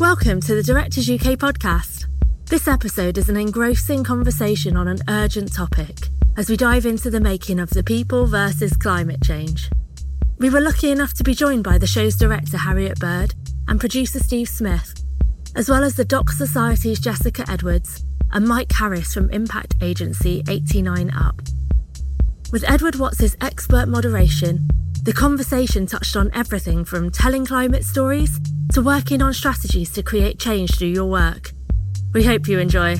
Welcome to the Directors UK podcast. This episode is an engrossing conversation on an urgent topic as we dive into the making of the people versus climate change. We were lucky enough to be joined by the show's director Harriet Bird and producer Steve Smith, as well as the Doc Society's Jessica Edwards and Mike Harris from impact agency 89 Up. With Edward Watts's expert moderation, the conversation touched on everything from telling climate stories to working on strategies to create change through your work. We hope you enjoy.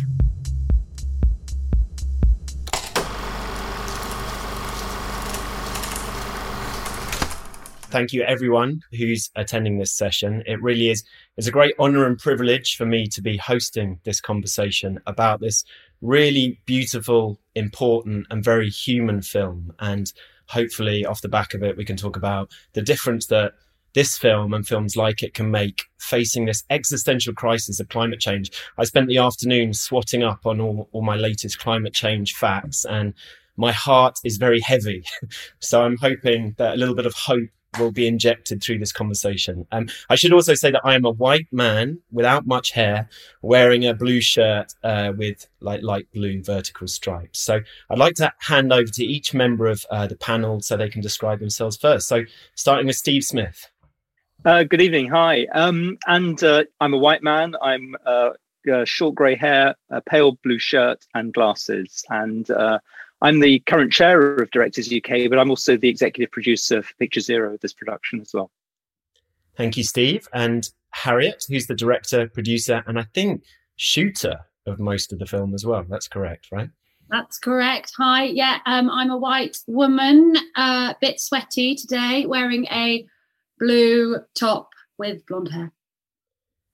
Thank you, everyone who's attending this session. It really is it's a great honor and privilege for me to be hosting this conversation about this really beautiful, important, and very human film. And hopefully, off the back of it, we can talk about the difference that this film and films like it can make facing this existential crisis of climate change. I spent the afternoon swotting up on all, all my latest climate change facts and my heart is very heavy. so I'm hoping that a little bit of hope will be injected through this conversation. Um, I should also say that I am a white man without much hair, wearing a blue shirt uh, with like light blue vertical stripes. So I'd like to hand over to each member of uh, the panel so they can describe themselves first. So starting with Steve Smith. Uh, good evening. Hi. Um, and uh, I'm a white man. I'm uh, short grey hair, a pale blue shirt, and glasses. And uh, I'm the current chair of Directors UK, but I'm also the executive producer for Picture Zero of this production as well. Thank you, Steve. And Harriet, who's the director, producer, and I think shooter of most of the film as well. That's correct, right? That's correct. Hi. Yeah, um, I'm a white woman, a uh, bit sweaty today, wearing a blue top with blonde hair.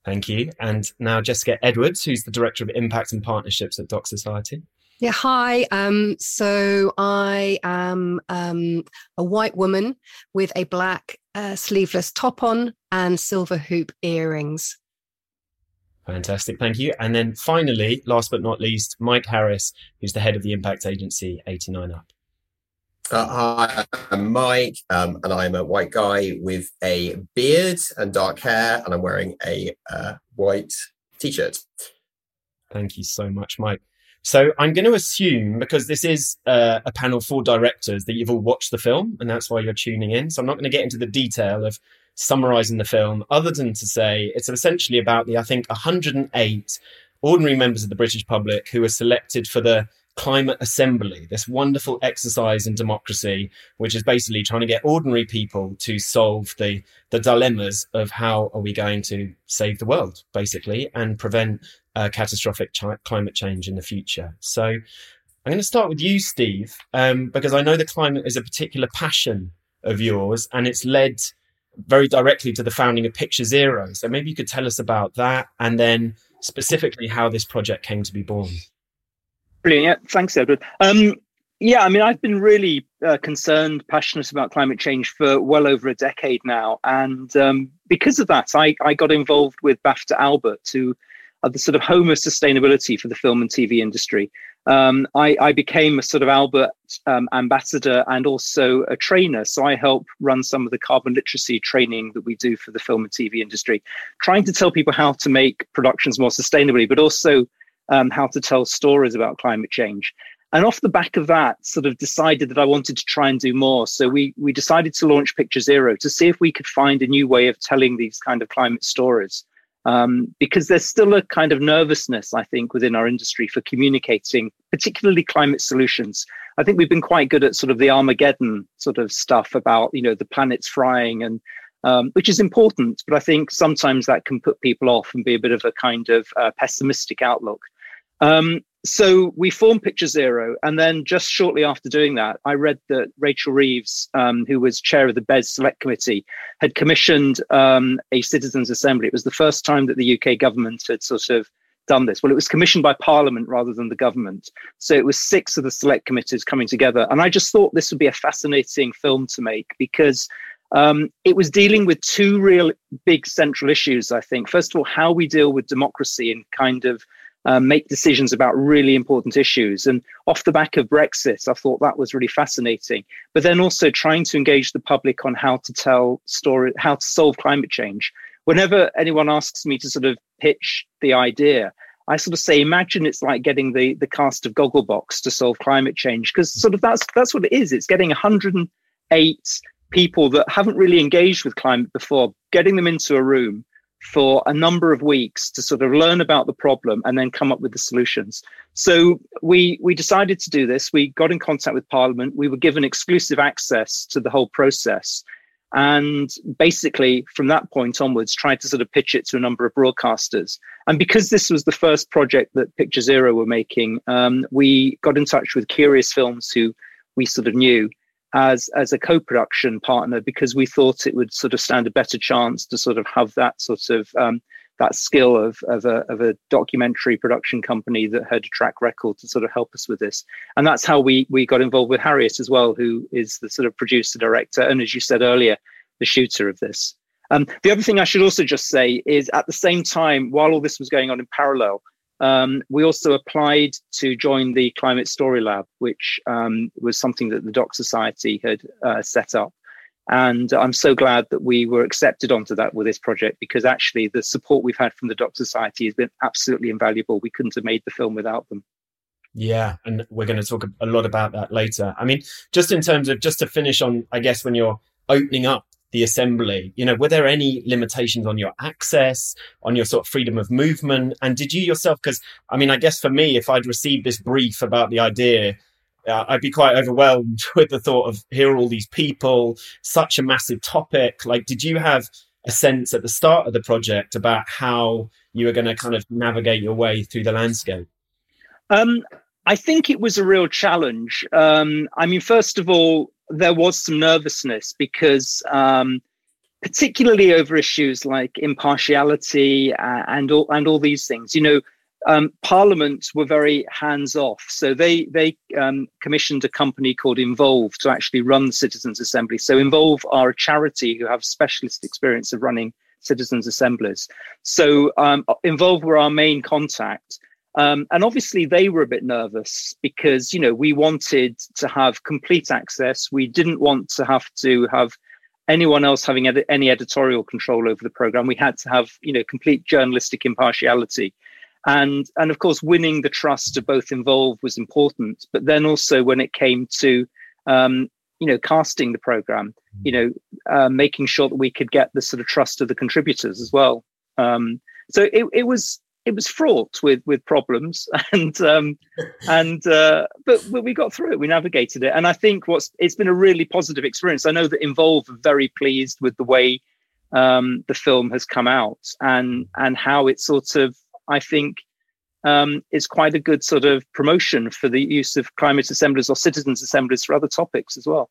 Thank you. And now Jessica Edwards, who's the Director of Impact and Partnerships at Doc Society. Yeah, hi. Um, so I am um, a white woman with a black uh, sleeveless top on and silver hoop earrings. Fantastic, thank you. And then finally, last but not least, Mike Harris, who's the head of the impact agency 89 Up. Uh, hi, I'm Mike, um, and I'm a white guy with a beard and dark hair, and I'm wearing a uh, white t-shirt. Thank you so much, Mike. So I'm going to assume, because this is uh, a panel for directors, that you've all watched the film, and that's why you're tuning in. So I'm not going to get into the detail of summarizing the film, other than to say it's essentially about the, I think, 108 ordinary members of the British public who are selected for the Climate Assembly, this wonderful exercise in democracy, which is basically trying to get ordinary people to solve the, the dilemmas of how are we going to save the world, basically, and prevent uh, catastrophic climate change in the future. So I'm going to start with you, Steve, um, because I know the climate is a particular passion of yours, and it's led very directly to the founding of Picture Zero. So maybe you could tell us about that, and then specifically how this project came to be born. Brilliant. Yeah, thanks, Edward. Um, yeah, I mean, I've been really uh, concerned, passionate about climate change for well over a decade now, and um, because of that, I, I got involved with BAFTA Albert, who are the sort of home of sustainability for the film and TV industry. Um, I, I, became a sort of Albert um, ambassador and also a trainer. So I help run some of the carbon literacy training that we do for the film and TV industry, trying to tell people how to make productions more sustainably, but also um, how to tell stories about climate change. And off the back of that, sort of decided that I wanted to try and do more. So we we decided to launch Picture Zero to see if we could find a new way of telling these kind of climate stories. Um, because there's still a kind of nervousness, I think, within our industry for communicating, particularly climate solutions. I think we've been quite good at sort of the Armageddon sort of stuff about, you know, the planet's frying and um, which is important, but I think sometimes that can put people off and be a bit of a kind of uh, pessimistic outlook. Um, so we formed Picture Zero, and then just shortly after doing that, I read that Rachel Reeves, um, who was chair of the BEIS Select Committee, had commissioned um, a citizens' assembly. It was the first time that the UK government had sort of done this. Well, it was commissioned by Parliament rather than the government. So it was six of the select committees coming together, and I just thought this would be a fascinating film to make because. Um, it was dealing with two real big central issues, I think. First of all, how we deal with democracy and kind of um, make decisions about really important issues. And off the back of Brexit, I thought that was really fascinating. But then also trying to engage the public on how to tell story, how to solve climate change whenever anyone asks me to sort of pitch the idea, I sort of say, imagine it's like getting the the cast of Gogglebox to solve climate change, because sort of that's that's what it is. It's getting 108 people that haven't really engaged with climate before, getting them into a room for a number of weeks to sort of learn about the problem and then come up with the solutions. So we we decided to do this. We got in contact with Parliament. We were given exclusive access to the whole process. And basically, from that point onwards, tried to sort of pitch it to a number of broadcasters. And because this was the first project that Picture Zero were making, um, we got in touch with Curious Films, who we sort of knew, as as a co-production partner because we thought it would sort of stand a better chance to sort of have that sort of um, that skill of of a, of a documentary production company that had a track record to sort of help us with this. And that's how we we got involved with harriet as well who is the sort of producer director and as you said earlier the shooter of this. Um, the other thing i should also just say is at the same time while all this was going on in parallel um, we also applied to join the Climate Story Lab, which um, was something that the Doc Society had uh, set up. And I'm so glad that we were accepted onto that with this project because actually the support we've had from the Doc Society has been absolutely invaluable. We couldn't have made the film without them. Yeah, and we're going to talk a lot about that later. I mean, just in terms of just to finish on, I guess when you're opening up the assembly you know were there any limitations on your access on your sort of freedom of movement and did you yourself because i mean i guess for me if i'd received this brief about the idea uh, I'd be quite overwhelmed with the thought of here are all these people, such a massive topic. Like, did you have a sense at the start of the project about how you were going to kind of navigate your way through the landscape? Um, I think it was a real challenge. Um, I mean, first of all, there was some nervousness because, um, particularly over issues like impartiality uh, and all and all these things, you know, um, were very hands off. So they they um, commissioned a company called Involve to actually run the Citizens Assembly. So Involve are a charity who have specialist experience of running citizens assemblies. So um, Involve were our main contact. Um, and obviously, they were a bit nervous because, you know, we wanted to have complete access. We didn't want to have to have anyone else having ed- any editorial control over the program. We had to have, you know, complete journalistic impartiality. And, and of course, winning the trust of both involved was important. But then also, when it came to, um, you know, casting the program, you know, uh, making sure that we could get the sort of trust of the contributors as well. Um, so it, it was it was fraught with with problems and um, and uh, but, we got through it we navigated it. And i think what's it's been a really positive experience. I know that Involve very pleased with the way um, the film has come out and and how it sort of i think um, is quite a good sort of promotion for the use of climate assemblies or citizens assemblies for other topics as well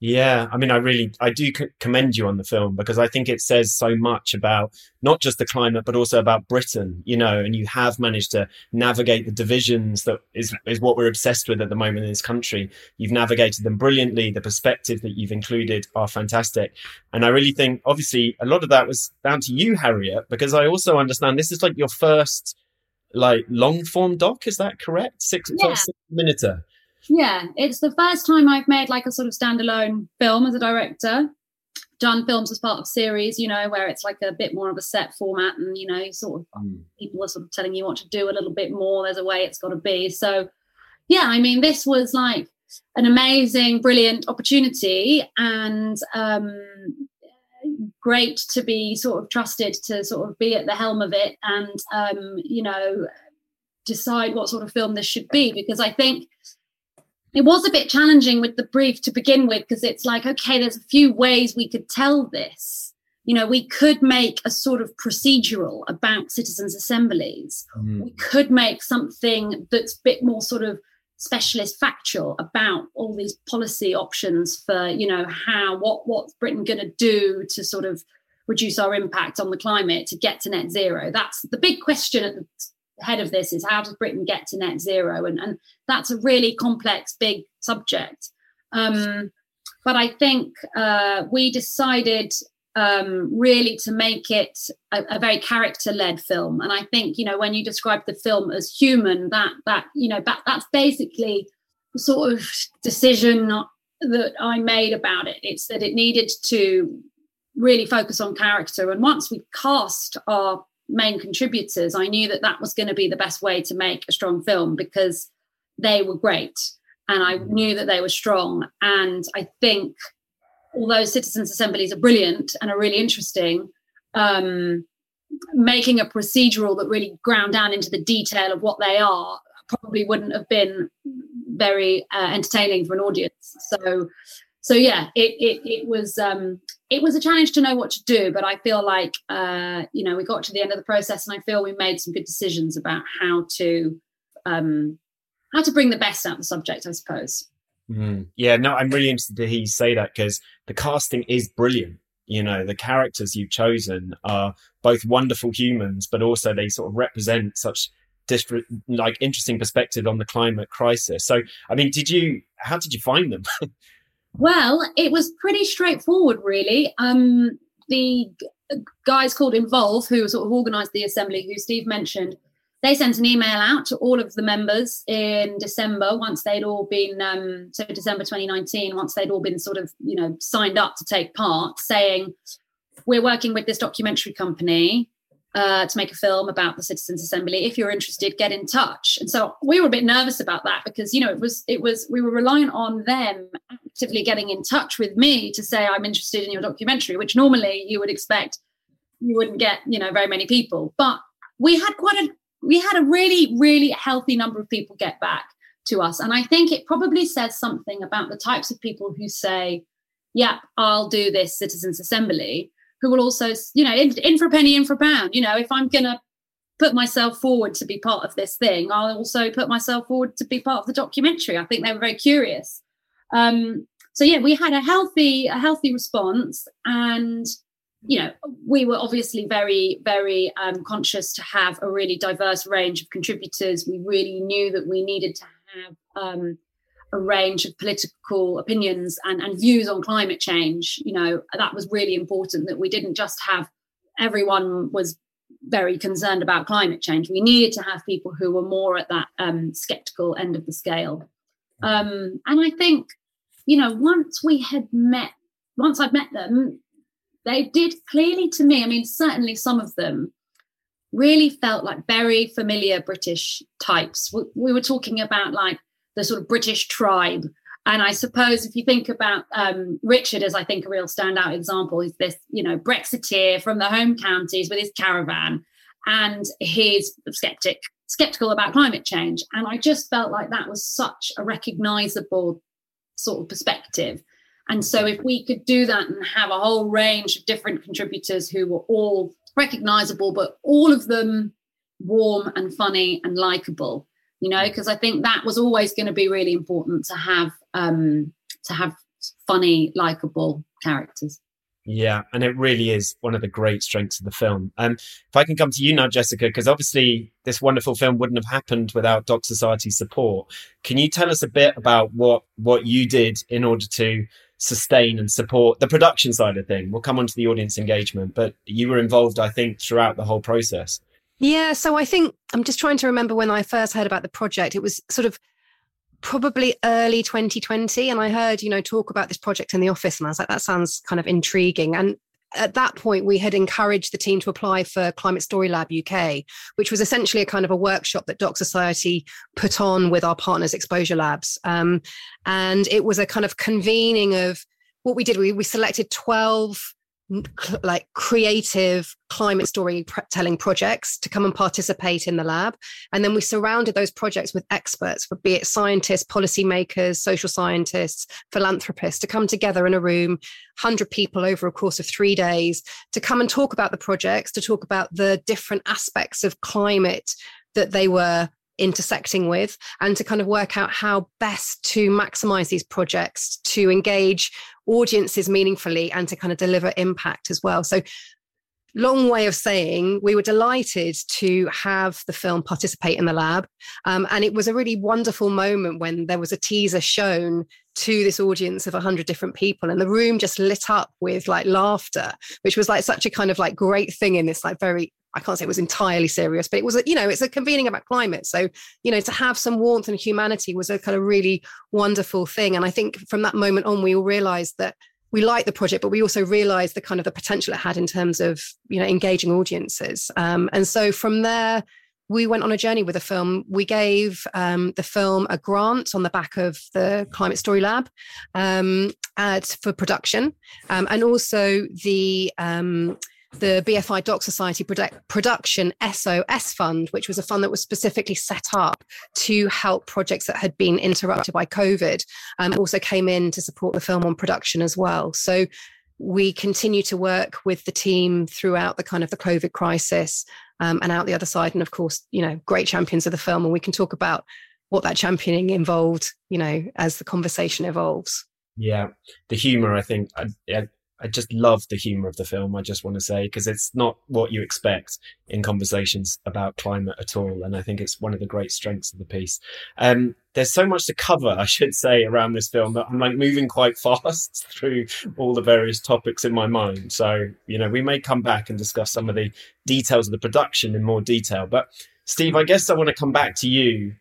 yeah, I mean, I really, I do commend you on the film because I think it says so much about not just the climate, but also about Britain, you know, and you have managed to navigate the divisions that is, is what we're obsessed with at the moment in this country. You've navigated them brilliantly. The perspective that you've included are fantastic. And I really think, obviously, a lot of that was down to you, Harriet, because I also understand this is like your first like long form doc. Is that correct? Six, yeah. six minute. Yeah, it's the first time I've made like a sort of standalone film as a director. Done films as part of series, you know, where it's like a bit more of a set format, and you know, sort of mm. people are sort of telling you what to do a little bit more. There's a way it's got to be. So, yeah, I mean, this was like an amazing, brilliant opportunity, and um, great to be sort of trusted to sort of be at the helm of it, and um, you know, decide what sort of film this should be. Because I think it was a bit challenging with the brief to begin with because it's like okay there's a few ways we could tell this. You know we could make a sort of procedural about citizens assemblies. Mm. we could make something that's a bit more sort of specialist factual about all these policy options for you know how what what's britain going to do to sort of reduce our impact on the climate to get to net zero. That's the big question at the head of this is how does Britain get to net zero? And, and that's a really complex, big subject. Um, but I think uh, we decided um, really to make it a, a very character-led film. And I think you know when you describe the film as human, that that you know that that's basically the sort of decision that I made about it. It's that it needed to really focus on character. And once we cast our main contributors, I knew that that was going to be the best way to make a strong film because they were great and I mm-hmm. knew that they were strong. And I think although citizens' assemblies are brilliant and are really interesting, um, making a procedural that really ground down into the detail of what they are probably wouldn't have been very uh, entertaining for an audience. So, so yeah, it it, it was um, it was a challenge to know what to do, but I feel like uh, you know we got to the end of the process, and I feel we made some good decisions about how to um, how to bring the best out of the subject, I suppose. Mm. Yeah, no, I'm really interested to hear you say that because the casting is brilliant. You know, the characters you've chosen are both wonderful humans, but also they sort of represent such different, like interesting perspective on the climate crisis. So, I mean, did you? How did you find them? well, it was pretty straightforward, really. Um, the guys called Involve, who sort of organised the assembly, who Steve mentioned, they sent an email out to all of the members in December once they'd all been um, so December 2019 once they'd all been sort of you know signed up to take part saying we're working with this documentary company uh, to make a film about the citizens assembly. If you're interested get in touch. And so we were a bit nervous about that because you know it was it was we were reliant on them actively getting in touch with me to say i'm interested in your documentary which normally you would expect you wouldn't get you know very many people. But we had quite a we had a really, really healthy number of people get back to us. And I think it probably says something about the types of people who say, yeah, I'll do this citizens assembly, who will also, you know, in, in for a penny, in for a pound. You know, if I'm going to put myself forward to be part of this thing, I'll also put myself forward to be part of the documentary. I think they were very curious. Um, so yeah, we had a healthy, a healthy response and you know, we were obviously very, very um, conscious to have a really diverse range of contributors. We really knew that we needed to have um, a range of political opinions and, and views on climate change. You know, that was really important that we didn't just have everyone was very concerned about climate change. We needed to have people who were more at that um, skeptical end of the scale. Um, and I think, you know, once we had met, once I'd met them, they did clearly to me, I mean, certainly some of them really felt like very familiar British types. We, we were talking about like the sort of British tribe. And I suppose if you think about um, Richard as I think a real standout example, is this, you know, Brexiteer from the home counties with his caravan and he's skeptic, skeptical about climate change. And I just felt like that was such a recognizable sort of perspective. And so, if we could do that and have a whole range of different contributors who were all recognizable, but all of them warm and funny and likable, you know, because I think that was always going to be really important to have um, to have funny, likable characters. Yeah, and it really is one of the great strengths of the film. Um, if I can come to you now, Jessica, because obviously this wonderful film wouldn't have happened without Doc Society's support. Can you tell us a bit about what what you did in order to sustain and support the production side of thing. We'll come on to the audience engagement, but you were involved, I think, throughout the whole process. Yeah, so I think I'm just trying to remember when I first heard about the project. It was sort of probably early 2020 and I heard, you know, talk about this project in the office and I was like that sounds kind of intriguing and at that point, we had encouraged the team to apply for Climate Story Lab UK, which was essentially a kind of a workshop that Doc Society put on with our partners, Exposure Labs. Um, and it was a kind of convening of what we did. We, we selected 12 like creative climate storytelling projects to come and participate in the lab. And then we surrounded those projects with experts, be it scientists, policymakers, social scientists, philanthropists, to come together in a room, 100 people over a course of three days, to come and talk about the projects, to talk about the different aspects of climate that they were intersecting with and to kind of work out how best to maximize these projects to engage audiences meaningfully and to kind of deliver impact as well. So long way of saying we were delighted to have the film participate in the lab um, and it was a really wonderful moment when there was a teaser shown to this audience of 100 different people and the room just lit up with like laughter which was like such a kind of like great thing in this like very I can't say it was entirely serious, but it was, a, you know, it's a convening about climate. So, you know, to have some warmth and humanity was a kind of really wonderful thing. And I think from that moment on, we all realized that we liked the project, but we also realized the kind of the potential it had in terms of you know engaging audiences. Um, and so from there, we went on a journey with the film. We gave um, the film a grant on the back of the Climate Story Lab um, for production, um, and also the um, the BFI Doc Society Production SOS Fund, which was a fund that was specifically set up to help projects that had been interrupted by COVID, um, also came in to support the film on production as well. So we continue to work with the team throughout the kind of the COVID crisis um, and out the other side. And of course, you know, great champions of the film. And we can talk about what that championing involved, you know, as the conversation evolves. Yeah, the humor, I think, I, just love the humor of the film. I just want to say because it's not what you expect in conversations about climate at all, and I think it's one of the great strengths of the piece. Um, there's so much to cover, I should say, around this film that I'm like moving quite fast through all the various topics in my mind. So you know, we may come back and discuss some of the details of the production in more detail. But Steve, I guess I want to come back to you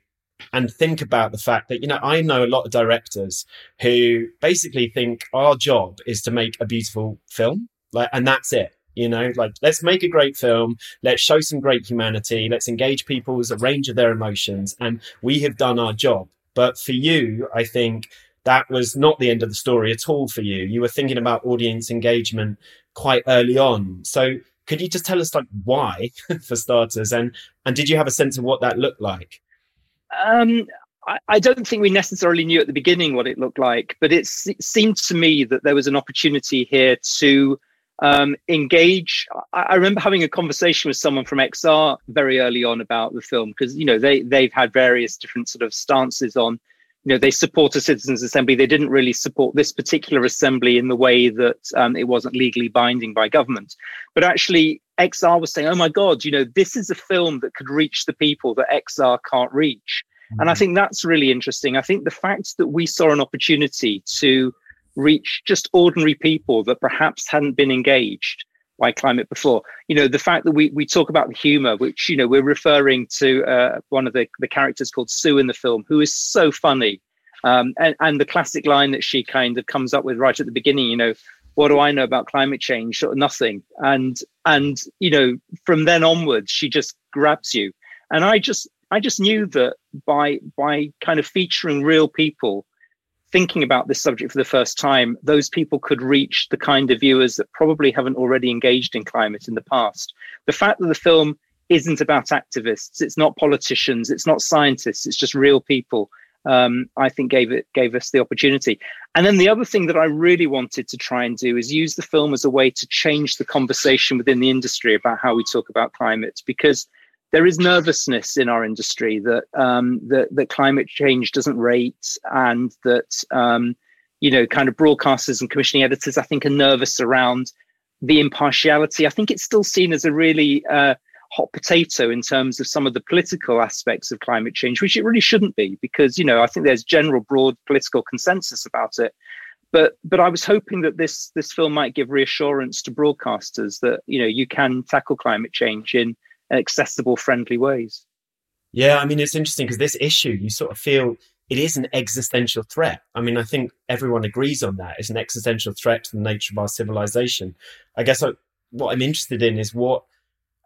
and think about the fact that, you know, I know a lot of directors who basically think our job is to make a beautiful film, like, and that's it. You know, like let's make a great film, let's show some great humanity, let's engage people's a range of their emotions, and we have done our job. But for you, I think that was not the end of the story at all for you. You were thinking about audience engagement quite early on. So could you just tell us like why for starters and and did you have a sense of what that looked like um, I, I, don't think we necessarily knew at the beginning what it looked like, but it seemed to me that there was an opportunity here to um, engage. I, I, remember having a conversation with someone from XR very early on about the film because you know they they've had various different sort of stances on. You know, they support a citizens' assembly. They didn't really support this particular assembly in the way that um, it wasn't legally binding by government. But actually, XR was saying, "Oh my God, you know, this is a film that could reach the people that XR can't reach." Mm-hmm. And I mm-hmm. think that's really interesting. I think the fact that we saw an opportunity to reach just ordinary people that perhaps hadn't been engaged by climate before. You know, the fact that we we talk about the humor, which you know we're referring to uh, one of the the characters called Sue in the film, who is so funny. Um, and, and the classic line that she kind of comes up with right at the beginning, you know, what do I know about climate change? Sort of nothing. And and you know, from then onwards, she just grabs you. And I just I just knew that by by kind of featuring real people thinking about this subject for the first time, those people could reach the kind of viewers that probably haven't already engaged in climate in the past. The fact that the film isn't about activists, it's not politicians, it's not scientists, it's just real people um, I think gave it gave us the opportunity. And then the other thing that I really wanted to try and do is use the film as a way to change the conversation within the industry about how we talk about climate, because there is nervousness in our industry that um, that, that climate change doesn't rate, and that um, you know, kind of broadcasters and commissioning editors, I think, are nervous around the impartiality. I think it's still seen as a really uh, hot potato in terms of some of the political aspects of climate change, which it really shouldn't be, because you know I think there's general broad political consensus about it. But but I was hoping that this this film might give reassurance to broadcasters that you know you can tackle climate change in accessible, friendly ways. Yeah, I mean it's interesting because this issue you sort of feel it is an existential threat. I mean, I think everyone agrees on that. It's an existential threat to the nature of our civilization. I guess I, what I'm interested in is what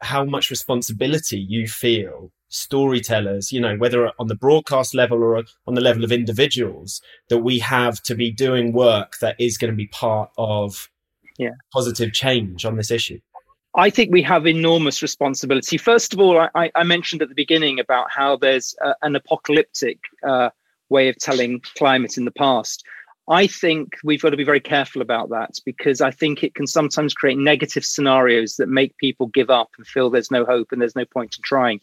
how much responsibility you feel storytellers, you know, whether on the broadcast level or on the level of individuals, that we have to be doing work that is going to be part of yeah. positive change on this issue? I think we have enormous responsibility. First of all, I, I mentioned at the beginning about how there's a, an apocalyptic uh, way of telling climate in the past. I think we've got to be very careful about that because I think it can sometimes create negative scenarios that make people give up and feel there's no hope and there's no point in trying.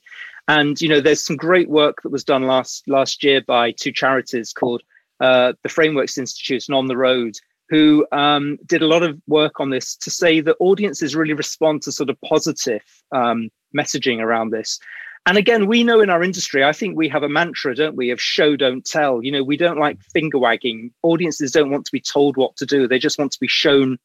And you know, there's some great work that was done last last year by two charities called uh, the Frameworks Institute and On the Road, who um, did a lot of work on this to say that audiences really respond to sort of positive um, messaging around this. And again, we know in our industry, I think we have a mantra, don't we, of show, don't tell. You know, we don't like finger wagging. Audiences don't want to be told what to do, they just want to be shown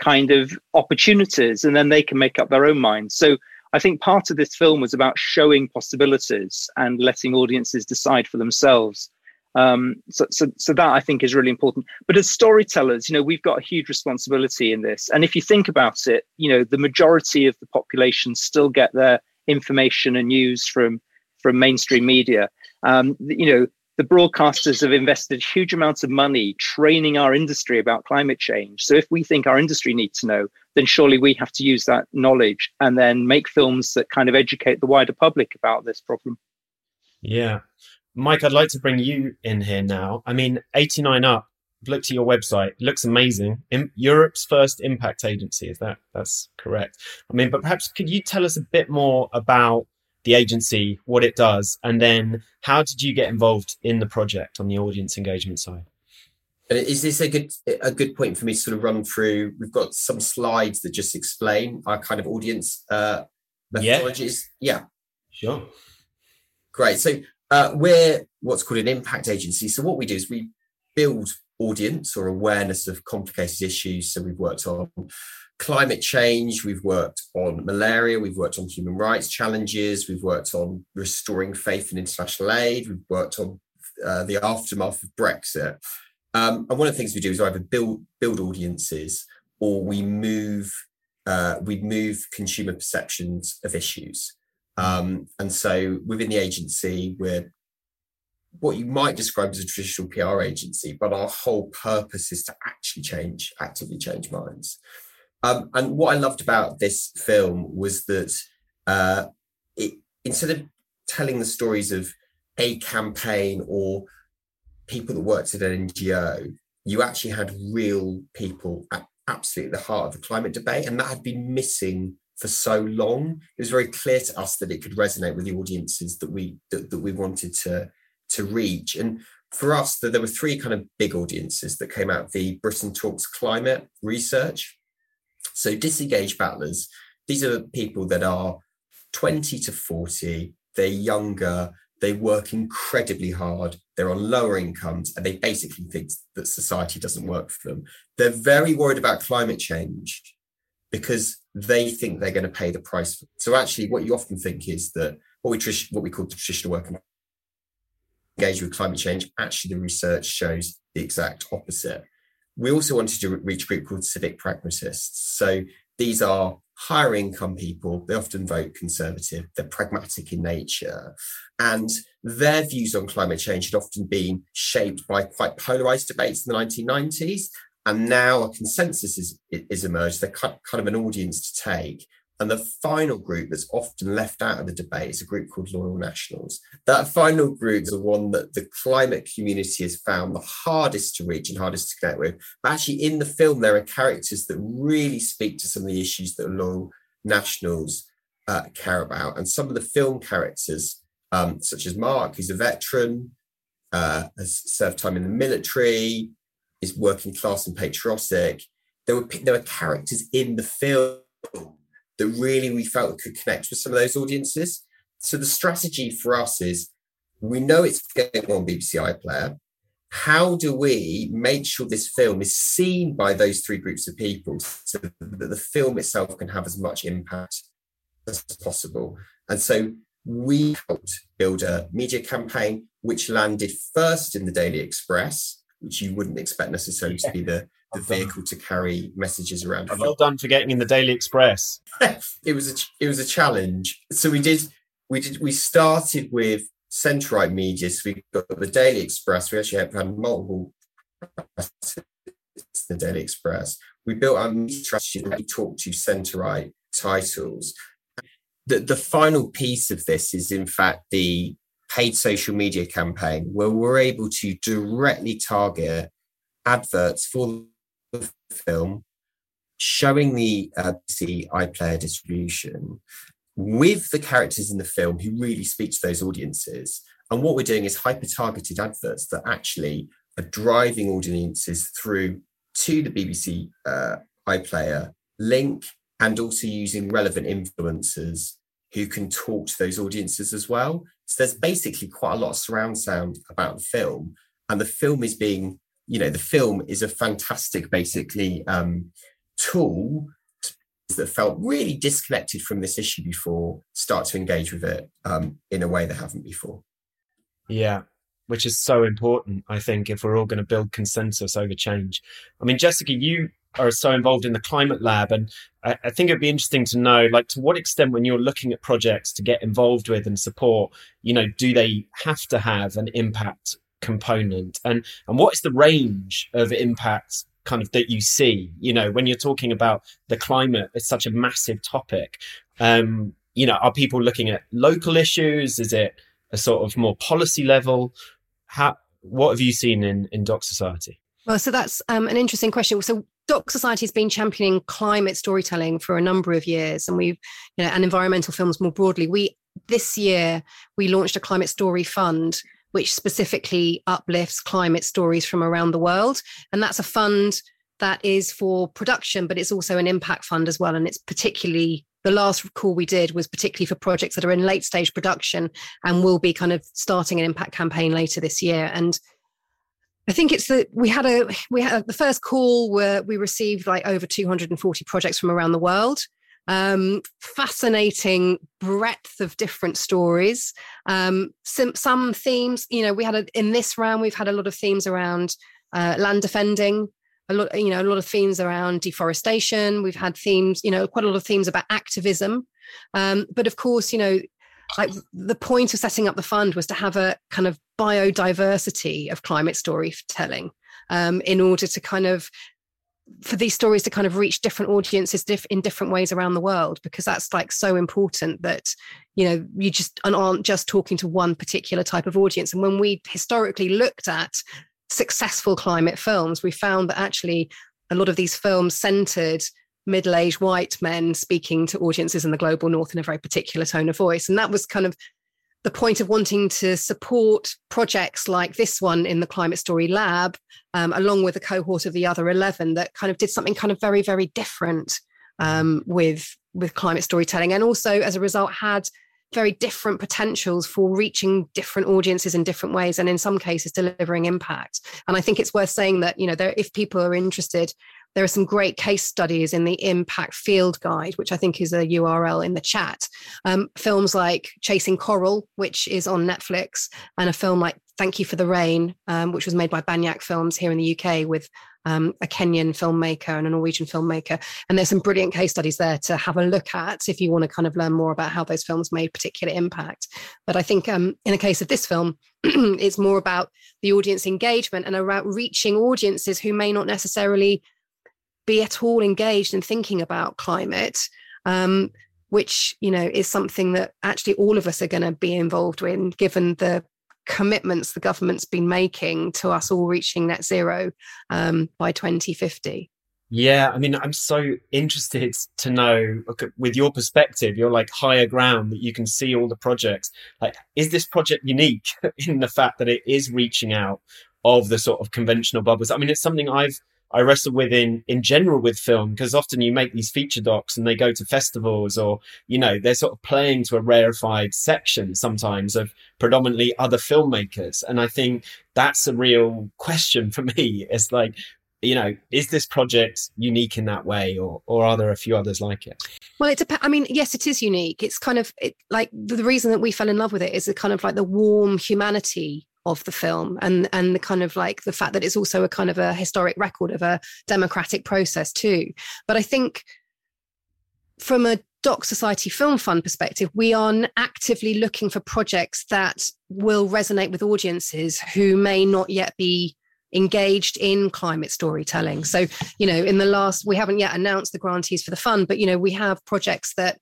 kind of opportunities and then they can make up their own minds. So I think part of this film was about showing possibilities and letting audiences decide for themselves. Um, so, so, so that I think is really important. But as storytellers, you know, we've got a huge responsibility in this. And if you think about it, you know, the majority of the population still get their information and news from from mainstream media. Um, you know, the broadcasters have invested huge amounts of money training our industry about climate change. So if we think our industry needs to know, then surely we have to use that knowledge and then make films that kind of educate the wider public about this problem. Yeah. Mike, I'd like to bring you in here now. I mean, 89 Up, looked at your website, looks amazing. In Europe's first impact agency, is that that's correct? I mean, but perhaps could you tell us a bit more about the agency, what it does, and then how did you get involved in the project on the audience engagement side? Is this a good a good point for me to sort of run through? We've got some slides that just explain our kind of audience uh, methodologies. Yeah, yeah. sure. Great. So uh, we're what's called an impact agency. So what we do is we build audience or awareness of complicated issues. So we've worked on climate change, we've worked on malaria, we've worked on human rights challenges, we've worked on restoring faith in international aid, we've worked on uh, the aftermath of Brexit. Um, and one of the things we do is either build build audiences or we move uh, we move consumer perceptions of issues. Um, and so within the agency, we're what you might describe as a traditional PR agency, but our whole purpose is to actually change, actively change minds. Um, and what I loved about this film was that uh, it instead of telling the stories of a campaign or people that worked at an NGO, you actually had real people at absolutely the heart of the climate debate, and that had been missing for so long. It was very clear to us that it could resonate with the audiences that we that, that we wanted to to reach. And for us, that there were three kind of big audiences that came out the Britain Talks climate research. So disengaged battlers, these are people that are 20 to 40, they're younger, they work incredibly hard, they're on lower incomes, and they basically think that society doesn't work for them. They're very worried about climate change because they think they're going to pay the price. So actually, what you often think is that what we what we call the traditional work engage with climate change. Actually, the research shows the exact opposite. We also wanted to reach a group called civic pragmatists. So these are higher income people. They often vote conservative. They're pragmatic in nature, and their views on climate change had often been shaped by quite polarized debates in the 1990s and now a consensus is, is emerged. They're kind of an audience to take. And the final group that's often left out of the debate is a group called Loyal Nationals. That final group is the one that the climate community has found the hardest to reach and hardest to connect with. But actually, in the film, there are characters that really speak to some of the issues that Loyal Nationals uh, care about. And some of the film characters, um, such as Mark, who's a veteran, uh, has served time in the military, is working class and patriotic. There were there were characters in the film that really we felt could connect with some of those audiences. So the strategy for us is we know it's going on BBC iPlayer. How do we make sure this film is seen by those three groups of people so that the film itself can have as much impact as possible? And so we helped build a media campaign which landed first in the Daily Express which you wouldn't expect necessarily to be the, the vehicle to carry messages around. I Well done for getting in the Daily Express. it was a it was a challenge. So we did we did we started with centre right media. So we got the Daily Express. We actually had, had multiple the Daily Express. We built our media strategy we talked to centre right titles. The, the final piece of this is in fact the paid social media campaign where we're able to directly target adverts for the film, showing the uh, BBC iPlayer distribution with the characters in the film who really speak to those audiences. And what we're doing is hyper targeted adverts that actually are driving audiences through to the BBC uh, iPlayer link and also using relevant influencers who can talk to those audiences as well. So there's basically quite a lot of surround sound about the film, and the film is being, you know, the film is a fantastic, basically, um, tool that felt really disconnected from this issue before start to engage with it um, in a way they haven't before. Yeah, which is so important, I think, if we're all going to build consensus over change. I mean, Jessica, you are so involved in the climate lab, and I, I think it'd be interesting to know, like, to what extent, when you're looking at projects to get involved with and support, you know, do they have to have an impact component, and and what is the range of impact kind of that you see? You know, when you're talking about the climate, it's such a massive topic. Um, you know, are people looking at local issues? Is it a sort of more policy level? How, what have you seen in, in Doc Society? Well, so that's um, an interesting question. So Doc Society has been championing climate storytelling for a number of years, and we've, you know, and environmental films more broadly. We this year we launched a climate story fund, which specifically uplifts climate stories from around the world, and that's a fund that is for production, but it's also an impact fund as well, and it's particularly the last call we did was particularly for projects that are in late stage production and will be kind of starting an impact campaign later this year. And I think it's that we had a we had the first call where we received like over 240 projects from around the world. Um, fascinating breadth of different stories. Um, some, some themes, you know, we had a, in this round we've had a lot of themes around uh, land defending, a lot, you know, a lot of themes around deforestation. We've had themes, you know, quite a lot of themes about activism. Um, but of course, you know, like the point of setting up the fund was to have a kind of biodiversity of climate storytelling um, in order to kind of for these stories to kind of reach different audiences diff- in different ways around the world because that's like so important that you know you just aren't just talking to one particular type of audience. And when we historically looked at successful climate films, we found that actually a lot of these films centered middle aged white men speaking to audiences in the global north in a very particular tone of voice. And that was kind of the point of wanting to support projects like this one in the Climate Story Lab, um, along with a cohort of the other 11 that kind of did something kind of very, very different um, with, with climate storytelling. And also, as a result, had very different potentials for reaching different audiences in different ways and in some cases delivering impact and i think it's worth saying that you know there, if people are interested there are some great case studies in the impact field guide which i think is a url in the chat um, films like chasing coral which is on netflix and a film like thank you for the rain um, which was made by banyak films here in the uk with um, a Kenyan filmmaker and a Norwegian filmmaker. And there's some brilliant case studies there to have a look at if you want to kind of learn more about how those films made particular impact. But I think um, in the case of this film, it's more about the audience engagement and around reaching audiences who may not necessarily be at all engaged in thinking about climate. Um, which you know is something that actually all of us are going to be involved in given the commitments the government's been making to us all reaching net zero um, by 2050. Yeah, I mean, I'm so interested to know, with your perspective, you're like higher ground that you can see all the projects. Like, is this project unique in the fact that it is reaching out of the sort of conventional bubbles? I mean, it's something I've I wrestle with in in general with film because often you make these feature docs and they go to festivals or you know they're sort of playing to a rarefied section sometimes of predominantly other filmmakers. And I think that's a real question for me. It's like you know is this project unique in that way or or are there a few others like it? Well it's, depends i mean yes it is unique. It's kind of it, like the reason that we fell in love with it is a kind of like the warm humanity of the film and and the kind of like the fact that it's also a kind of a historic record of a democratic process too. But i think from a doc society film fund perspective we are actively looking for projects that will resonate with audiences who may not yet be engaged in climate storytelling. So you know in the last we haven't yet announced the grantees for the fund but you know we have projects that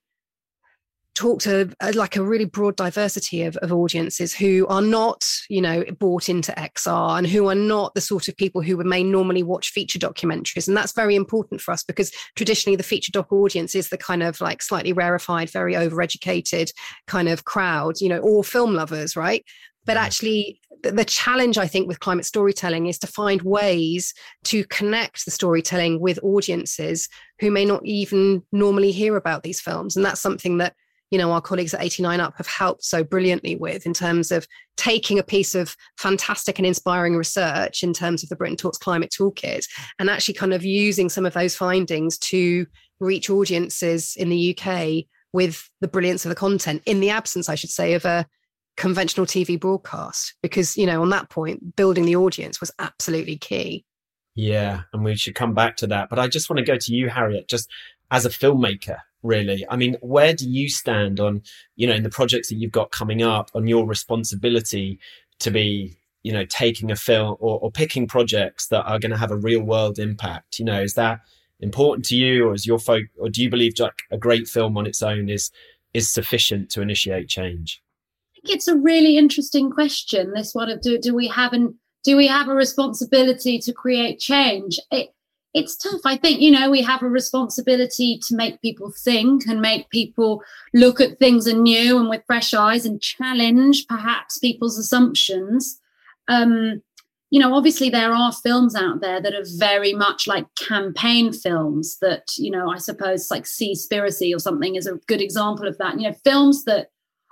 talk to uh, like a really broad diversity of, of audiences who are not you know bought into xr and who are not the sort of people who may normally watch feature documentaries. And that's very important for us because traditionally the feature doc audience is the kind of like slightly rarefied very overeducated kind of crowd you know or film lovers right? But actually the challenge i think with climate storytelling is to find ways to connect the storytelling with audiences who may not even normally hear about these films. And that's something that you know our colleagues at 89 up have helped so brilliantly with in terms of taking a piece of fantastic and inspiring research in terms of the britain talks climate toolkit and actually kind of using some of those findings to reach audiences in the uk with the brilliance of the content in the absence i should say of a conventional TV broadcast because, you know, on that point, building the audience was absolutely key. Yeah, and we should come back to that. But I just want to go to you, Harriet, just as a filmmaker, really. I mean, where do you stand on, you know, in the projects that you've got coming up on your responsibility to be, you know, taking a film or, or picking projects that are going to have a real world impact? You know, is that important to you or is your folk or do you believe like a great film on its own is is sufficient to initiate change? I think it's a really interesting question. This one of do, do we have an do we have a responsibility to create change? It, it's tough. I think, you know, we have a responsibility to make people think and make people look at things anew and with fresh eyes and challenge perhaps people's assumptions. Um, you know, obviously there are films out there that are very much like campaign films that, you know, I suppose like Seaspiracy or something is a good example of that. You know, films that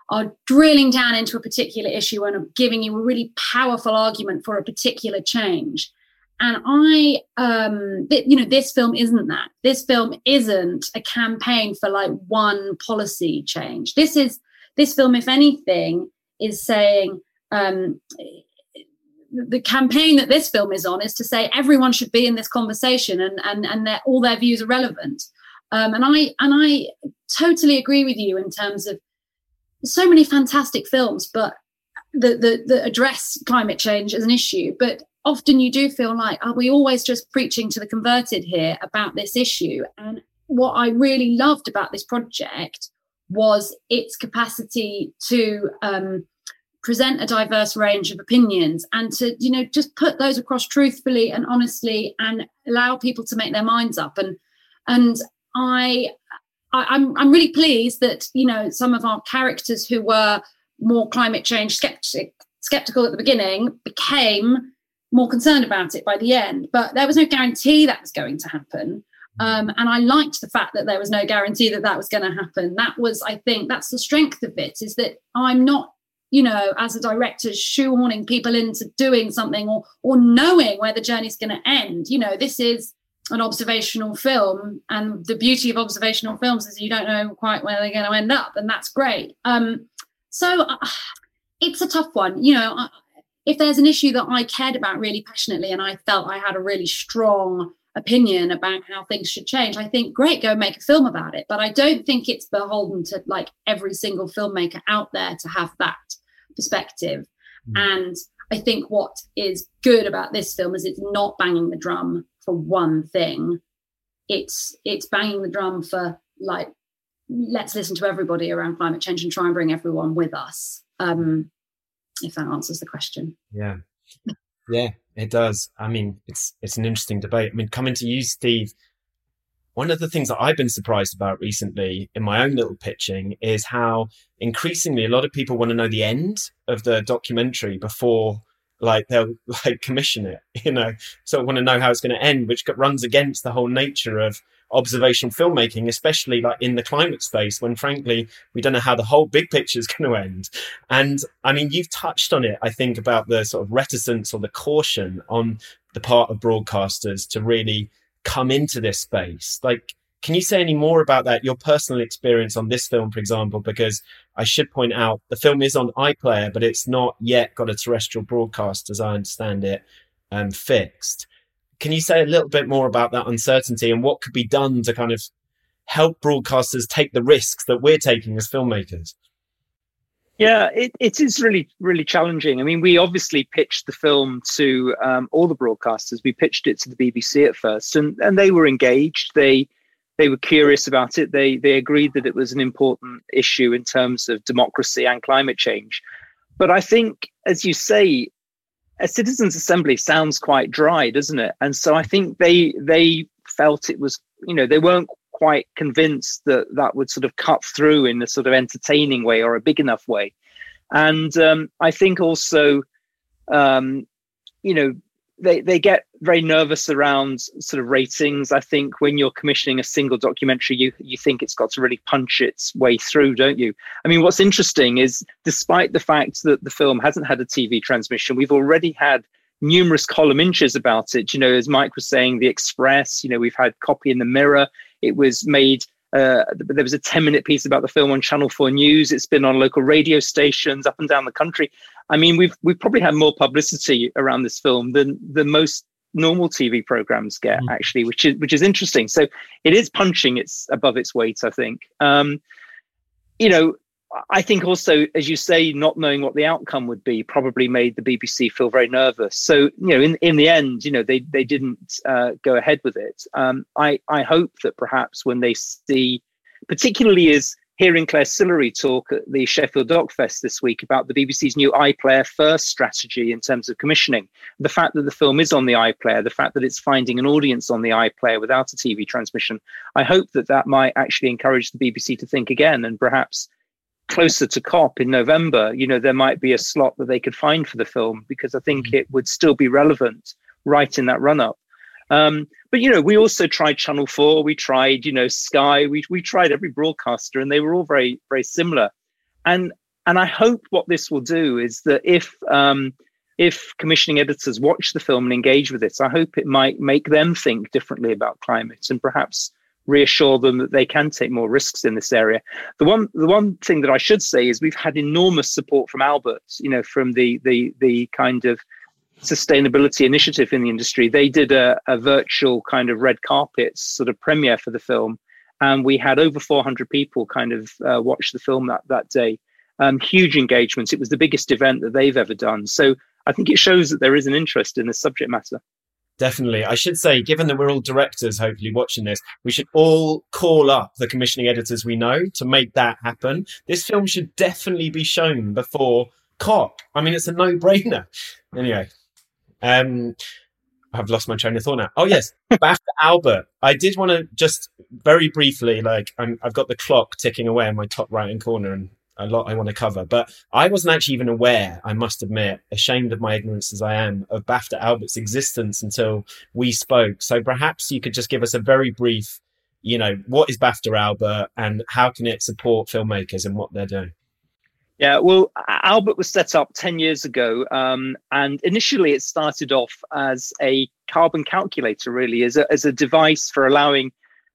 are drilling down into a particular issue and are giving you a really powerful argument for a particular change. And I, um, th- you know, this film isn't that. This film isn't a campaign for like one policy change. This is this film, if anything, is saying um, the campaign that this film is on is to say everyone should be in this conversation and and and all their views are relevant. Um, and I and I totally agree with you in terms of so many fantastic films, but that, that, that address climate change as an issue. But often you do feel like, are we always just preaching to the converted here about this issue? And what I really loved about this project was its capacity to um, present a diverse range of opinions and to you know just put those across truthfully and honestly and allow people to make their minds up and and i I, am I'm, I'm really pleased that you know some of our characters who were more climate change skeptic, skeptical at the beginning became more concerned about it by the end. But there was no guarantee that was going to happen. Um, and I liked the fact that there was no guarantee that that was going to happen. That was, I think, that's the strength of it is that I'm not, you know, as a director, shoehorning people into doing something or or knowing where the journey's going to end. You know, this is an observational film and the beauty of observational films is you don't know quite where they're going to end up and that's great um, so uh, it's a tough one you know uh, if there's an issue that i cared about really passionately and i felt i had a really strong opinion about how things should change i think great go make a film about it. But i don't think it's beholden to like every single filmmaker out there to have that perspective. Mm. and i think what is good about this film is it's not banging the drum for one thing. It's it's banging the drum for like let's listen to everybody around climate change and try and bring everyone with us. Um if that answers the question. Yeah. Yeah it does. I mean it's it's an interesting debate. I mean coming to you steve one of the things that I've been surprised about recently in my own little pitching is how increasingly a lot of people want to know the end of the documentary before like they'll like commission it, you know, so I want to know how it's going to end, which runs against the whole nature of observational filmmaking, especially like in the climate space, when frankly we don't know how the whole big picture is going to end. And I mean, you've touched on it, I think, about the sort of reticence or the caution on the part of broadcasters to really come into this space. Like, can you say any more about that, your personal experience on this film, for example? Because I should point out the film is on iPlayer, but it's not yet got a terrestrial broadcast, as I understand it, um, fixed. Can you say a little bit more about that uncertainty and what could be done to kind of help broadcasters take the risks that we're taking as filmmakers? Yeah, it, it is really, really challenging. I mean, we obviously pitched the film to um, all the broadcasters. We pitched it to the BBC at first, and, and they were engaged. They they were curious about it. They they agreed that it was an important issue in terms of democracy and climate change. But I think, as you say, a citizens' assembly sounds quite dry, doesn't it? And so I think they they felt it was, you know, they weren't quite convinced that that would sort of cut through in a sort of entertaining way or a big enough way. And um, I think also, um, you know, they they get very nervous around sort of ratings. I think when you're commissioning a single documentary, you you think it's got to really punch its way through, don't you? I mean, what's interesting is despite the fact that the film hasn't had a TV transmission, we've already had numerous column inches about it. You know, as Mike was saying, the Express. You know, we've had copy in the Mirror. It was made uh, there was a 10 minute piece about the film on Channel 4 News. It's been on local radio stations up and down the country. I mean, we've we've probably had more publicity around this film than than most normal TV programs get, mm. actually, which is which is interesting. So it is punching its above its weight, I think. Um, you know, I think also, as you say, not knowing what the outcome would be probably made the BBC feel very nervous. So, you know, in, in the end, you know, they they didn't uh, go ahead with it. Um, I I hope that perhaps when they see, particularly as hearing Clare Sillery talk at the Sheffield Doc Fest this week about the BBC's new iPlayer first strategy in terms of commissioning, the fact that the film is on the iPlayer, the fact that it's finding an audience on the iPlayer without a TV transmission, I hope that that might actually encourage the BBC to think again and perhaps closer to COP in November, you know, there might be a slot that they could find for the film because I think mm-hmm. it would still be relevant right in that run up. Um, but you know, we also tried Channel Four, we tried, you know, Sky, we we tried every broadcaster, and they were all very very similar. And and I hope what this will do is that if um, if commissioning editors watch the film and engage with it, I hope it might make them think differently about climate and perhaps reassure them that they can take more risks in this area. The one the one thing that I should say is we've had enormous support from Albert, you know, from the the the kind of sustainability initiative in the industry. They did a, a virtual kind of red carpet sort of premiere for the film, and we had over 400 people kind of uh, watch the film that that day. Um, huge engagements. It was the biggest event that they've ever done. So I think it shows that there is an interest in the subject matter. Definitely. I should say, given that we're all directors, hopefully watching this, we should all call up the commissioning editors we know to make that happen. This film should definitely be shown before COP. I mean, it's a no brainer. Anyway, um, I've lost my train of thought now. Oh, yes. Back to Albert. I did want to just very briefly, like, i have got the clock ticking away in my top right hand corner and a lot I want to cover, but I wasn't actually even aware, I must admit, ashamed of my ignorance as I am, of BAFTA Albert's existence until we spoke. So perhaps you could just give us a very brief, you know, what is BAFTA Albert and how can it support filmmakers and what they're doing? Yeah, well, Albert was set up 10 years ago. Um, and initially, it started off as a carbon calculator, really, as a, as a device for allowing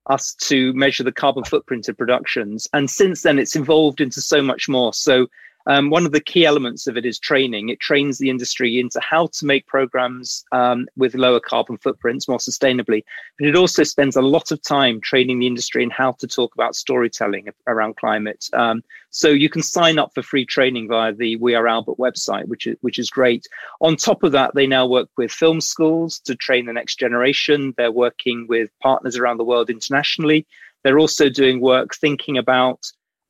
us to measure the carbon footprint of productions. And since then, it's evolved into so much more. So um, one of the key elements of it is training. It trains the industry into how to make programs um, with lower carbon footprints more sustainably. But it also spends a lot of time training the industry in how to talk about storytelling around climate. Um, so you can sign up for free training via the We Are Albert website, which is which is great. On top of that, they now work with film schools to train the next generation. They're working with partners around the world internationally. They're also doing work thinking about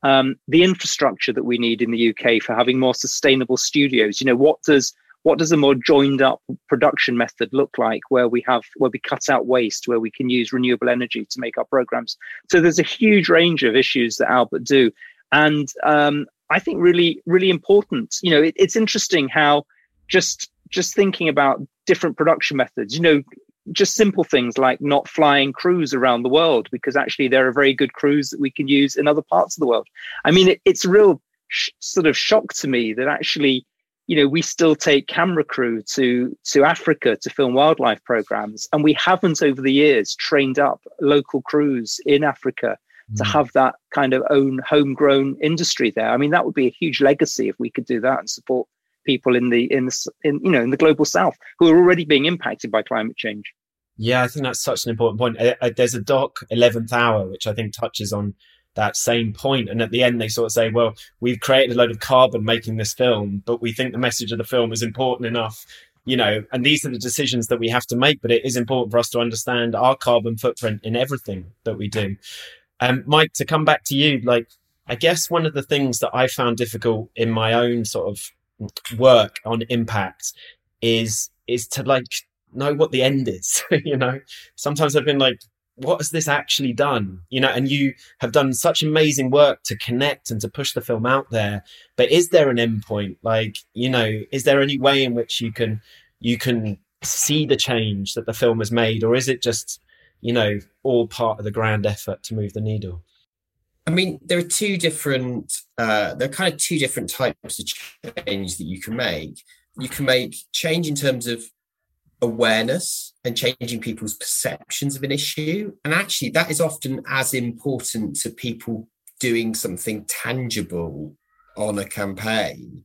um, the infrastructure that we need in the UK for having more sustainable studios. You know, what does what does a more joined up production method look like where we have where we cut out waste where we can use renewable energy to make our programs so there's a huge range of issues that albert do and um, i think really really important you know it, it's interesting how just just thinking about different production methods you know just simple things like not flying crews around the world because actually there are very good crews that we can use in other parts of the world. I mean, it, it's a real sh- sort of shock to me that actually, you know, we still take camera crew to to Africa to film wildlife programs, and we haven't over the years trained up local crews in Africa to mm. have that kind of own homegrown industry there. I mean, that would be a huge legacy if we could do that and support people in the in in you know in the global south who are already being impacted by climate change. Yeah i think that's such an important point. Uh, uh, there's a doc 11th hour which i think touches on that same point and at the end they sort of say well we've created a load of carbon making this film but we think the message of the film is important enough you know and these are the decisions that we have to make but it is important for us to understand our carbon footprint in everything that we do. Um, mike to come back to you like i guess one of the things that i found difficult in my own sort of work on impact is is to like know what the end is you know? Sometimes i've been like what has this actually done? You know and you have done such amazing work to connect and to push the film out there but is there an endpoint like you know is there any way in which you can you can see the change that the film has made or is it just you know all part of the grand effort to move the needle I mean, there are two different, uh, there are kind of two different types of change that you can make. You can make change in terms of awareness and changing people's perceptions of an issue. And actually, that is often as important to people doing something tangible on a campaign.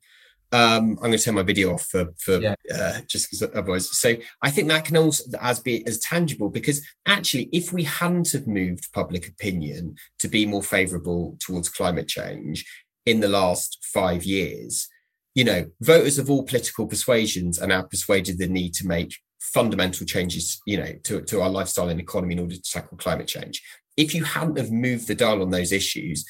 Um, I'm going to turn my video off for, for yeah. uh, just because otherwise. So I think that can also as be as tangible because actually, if we hadn't have moved public opinion to be more favourable towards climate change in the last five years, you know, voters of all political persuasions are now persuaded the need to make fundamental changes, you know, to, to our lifestyle and economy in order to tackle climate change. If you hadn't have moved the dial on those issues,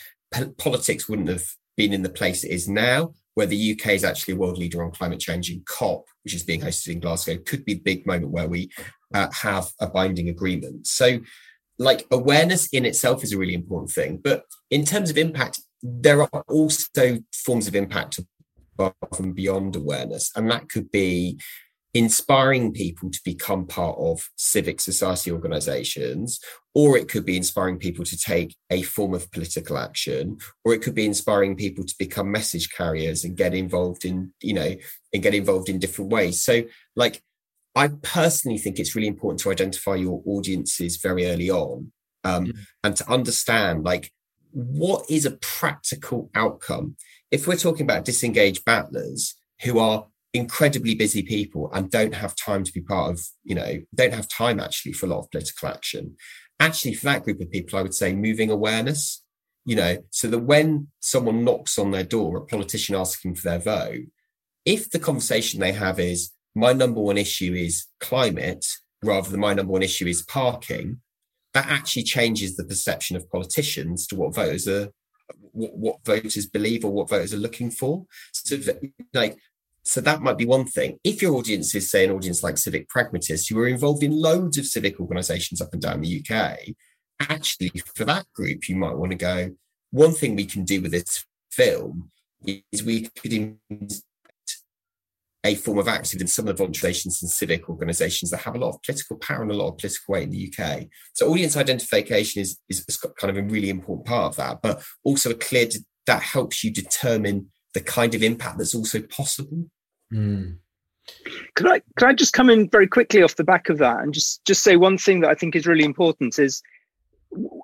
politics wouldn't have been in the place it is now, where the UK is actually a world leader on climate change in COP, which is being hosted in Glasgow, could be a big moment where we uh, have a binding agreement. So, like awareness in itself is a really important thing. But in terms of impact, there are also forms of impact above and beyond awareness. And that could be inspiring people to become part of civic society organizations, or it could be inspiring people to take a form of political action, or it could be inspiring people to become message carriers and get involved in, you know, and get involved in different ways. So, like, I personally think it's really important to identify your audiences very early on um, mm-hmm. and to understand, like, what is a practical outcome? If we're talking about disengaged battlers who are incredibly busy people and don't have time to be part of, you know, don't have time actually for a lot of political action. Actually, for that group of people, I would say moving awareness, you know, so that when someone knocks on their door, a politician asking for their vote, if the conversation they have is, my number one issue is climate, rather than my number one issue is parking, that actually changes the perception of politicians to what voters are what, voters believe or what voters are looking for. So, like, so that might be one thing. If your audience is, say, an audience like Civic Pragmatists, who are involved in loads of civic organisations up and down the UK, actually, for that group, you might want to go. One thing we can do with this film is we could a form of active in some of the voluntary and civic organisations that have a lot of political power and a lot of political weight in the UK. So audience identification is, is kind of a really important part of that, but also a clear that helps you determine the kind of impact that's also possible. Mm. Could I could I just come in very quickly off the back of that and just just say one thing that I think is really important is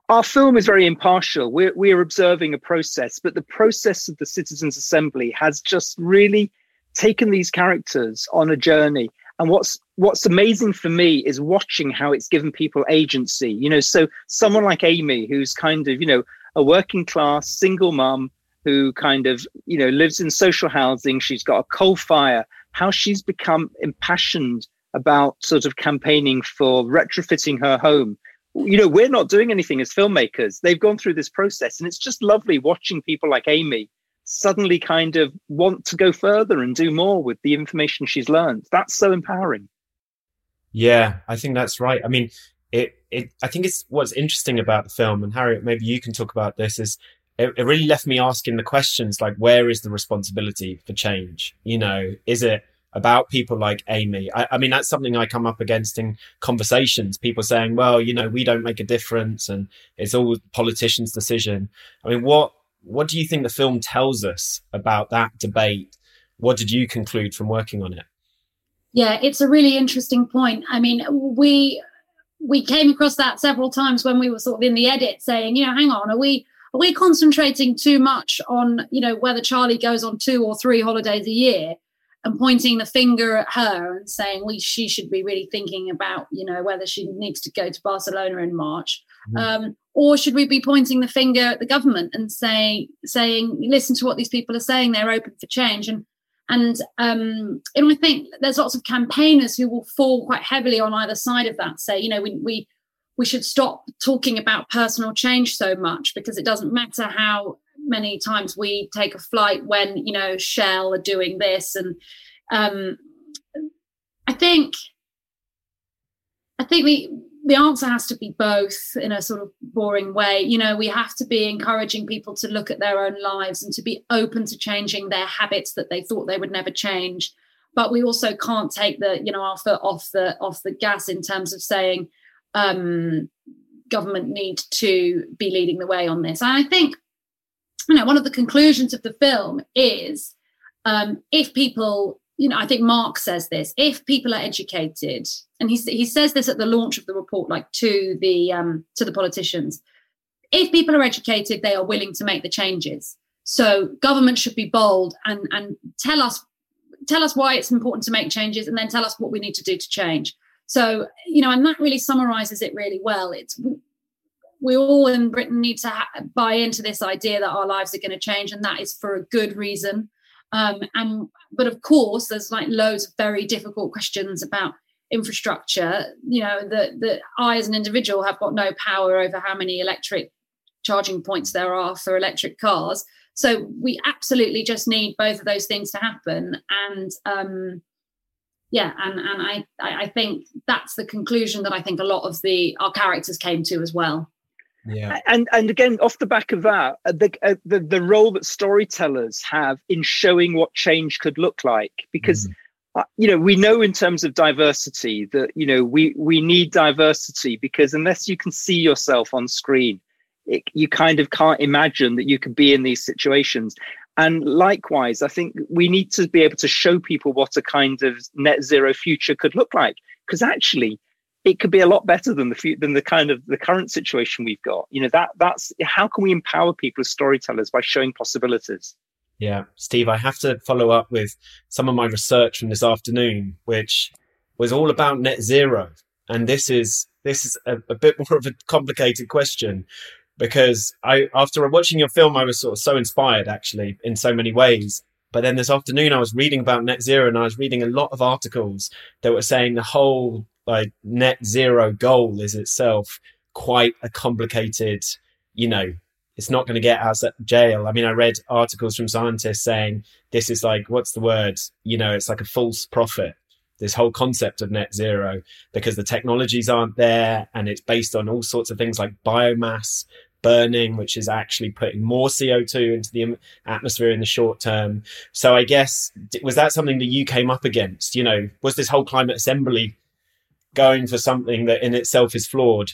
our film is very impartial. We're we're observing a process, but the process of the Citizens Assembly has just really taken these characters on a journey. And what's what's amazing for me is watching how it's given people agency. You know, so someone like Amy, who's kind of you know a working class single mum who kind of you know lives in social housing. She's got a coal fire. How she's become impassioned about sort of campaigning for retrofitting her home. You know we're not doing anything as filmmakers. They've gone through this process and it's just lovely watching people like amy suddenly kind of want to go further and do more with the information she's learned. That's so empowering. Yeah i think that's right. I mean it, it i think it's what's interesting about the film and harriet maybe you can talk about this is it, it really left me asking the questions like, where is the responsibility for change? You know, is it about people like Amy? I, I mean, that's something I come up against in conversations. People saying, well, you know, we don't make a difference and it's all politicians' decision. I mean, what, what do you think the film tells us about that debate? What did you conclude from working on it? Yeah, it's a really interesting point. I mean, we we came across that several times when we were sort of in the edit saying, you know, hang on, are we are we concentrating too much on, you know, whether Charlie goes on two or three holidays a year and pointing the finger at her and saying we she should be really thinking about, you know, whether she needs to go to Barcelona in March? Mm. Um, or should we be pointing the finger at the government and say saying, listen to what these people are saying, they're open for change? And and um, and I think there's lots of campaigners who will fall quite heavily on either side of that. Say, you know, we we we should stop talking about personal change so much because it doesn't matter how many times we take a flight when you know shell are doing this. And um i think i think the the answer has to be both in a sort of boring way. You know we have to be encouraging people to look at their own lives and to be open to changing their habits that they thought they would never change. But we also can't take the you know our foot off the off the gas in terms of saying um, government need to be leading the way on this. And I think, you know, one of the conclusions of the film is um, if people you know, I think Mark says this: if people are educated, and he he says this at the launch of the report, like to the um, to the politicians, if people are educated, they are willing to make the changes. So government should be bold and and tell us tell us why it's important to make changes, and then tell us what we need to do to change. So you know, and that really summarizes it really well. It's we all in Britain need to ha- buy into this idea that our lives are going to change, and that is for a good reason. Um, and but of course, there's like loads of very difficult questions about infrastructure. You know, that that I as an individual have got no power over how many electric charging points there are for electric cars. So we absolutely just need both of those things to happen. And um, yeah, and and I I think that's the conclusion that I think a lot of the our characters came to as well. Yeah. And and again, off the back of that, uh, the, uh, the the role that storytellers have in showing what change could look like, because. Mm. Uh, you know we know in terms of diversity that you know we we need diversity because unless you can see yourself on screen it, you kind of can't imagine that you could be in these situations and likewise i think we need to be able to show people what a kind of net zero future could look like because actually it could be a lot better than the than the kind of the current situation we've got. You know that that's how can we empower people as storytellers by showing possibilities. Yeah, Steve, I have to follow up with some of my research from this afternoon, which was all about net zero, and this is this is a, a bit more of a complicated question because I after watching your film, I was sort of so inspired actually in so many ways. But then this afternoon, I was reading about net zero, and I was reading a lot of articles that were saying the whole like net zero goal is itself quite a complicated, you know, it's not going to get us at jail. I mean, I read articles from scientists saying this is like, what's the word? You know, it's like a false prophet. This whole concept of net zero because the technologies aren't there and it's based on all sorts of things like biomass burning, which is actually putting more CO2 into the atmosphere in the short term. So I guess, was that something that you came up against? You know, was this whole climate assembly going for something that in itself is flawed?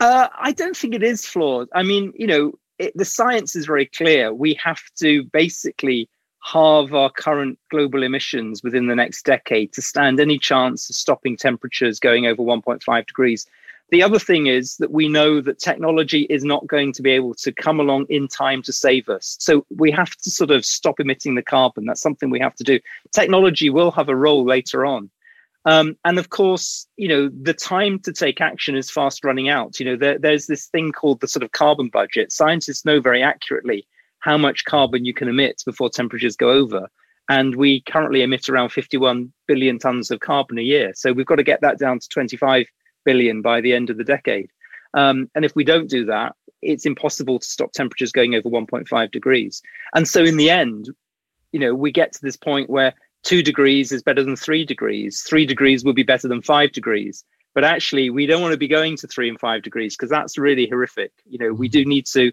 Uh, I don't think it is flawed. I mean, you know, it, the science is very clear. We have to basically halve our current global emissions within the next decade to stand any chance of stopping temperatures going over 1.5 degrees. The other thing is that we know that technology is not going to be able to come along in time to save us. So we have to sort of stop emitting the carbon. That's something we have to do. Technology will have a role later on. Um, and of course, you know, the time to take action is fast running out. You know, there, there's this thing called the sort of carbon budget. Scientists know very accurately how much carbon you can emit before temperatures go over. And we currently emit around 51 billion tons of carbon a year. So we've got to get that down to 25 billion by the end of the decade. Um, and if we don't do that, it's impossible to stop temperatures going over 1.5 degrees. And so in the end, you know, we get to this point where two degrees is better than three degrees. Three degrees would be better than five degrees. But actually, we don't want to be going to three and five degrees because that's really horrific. You know, we do need to,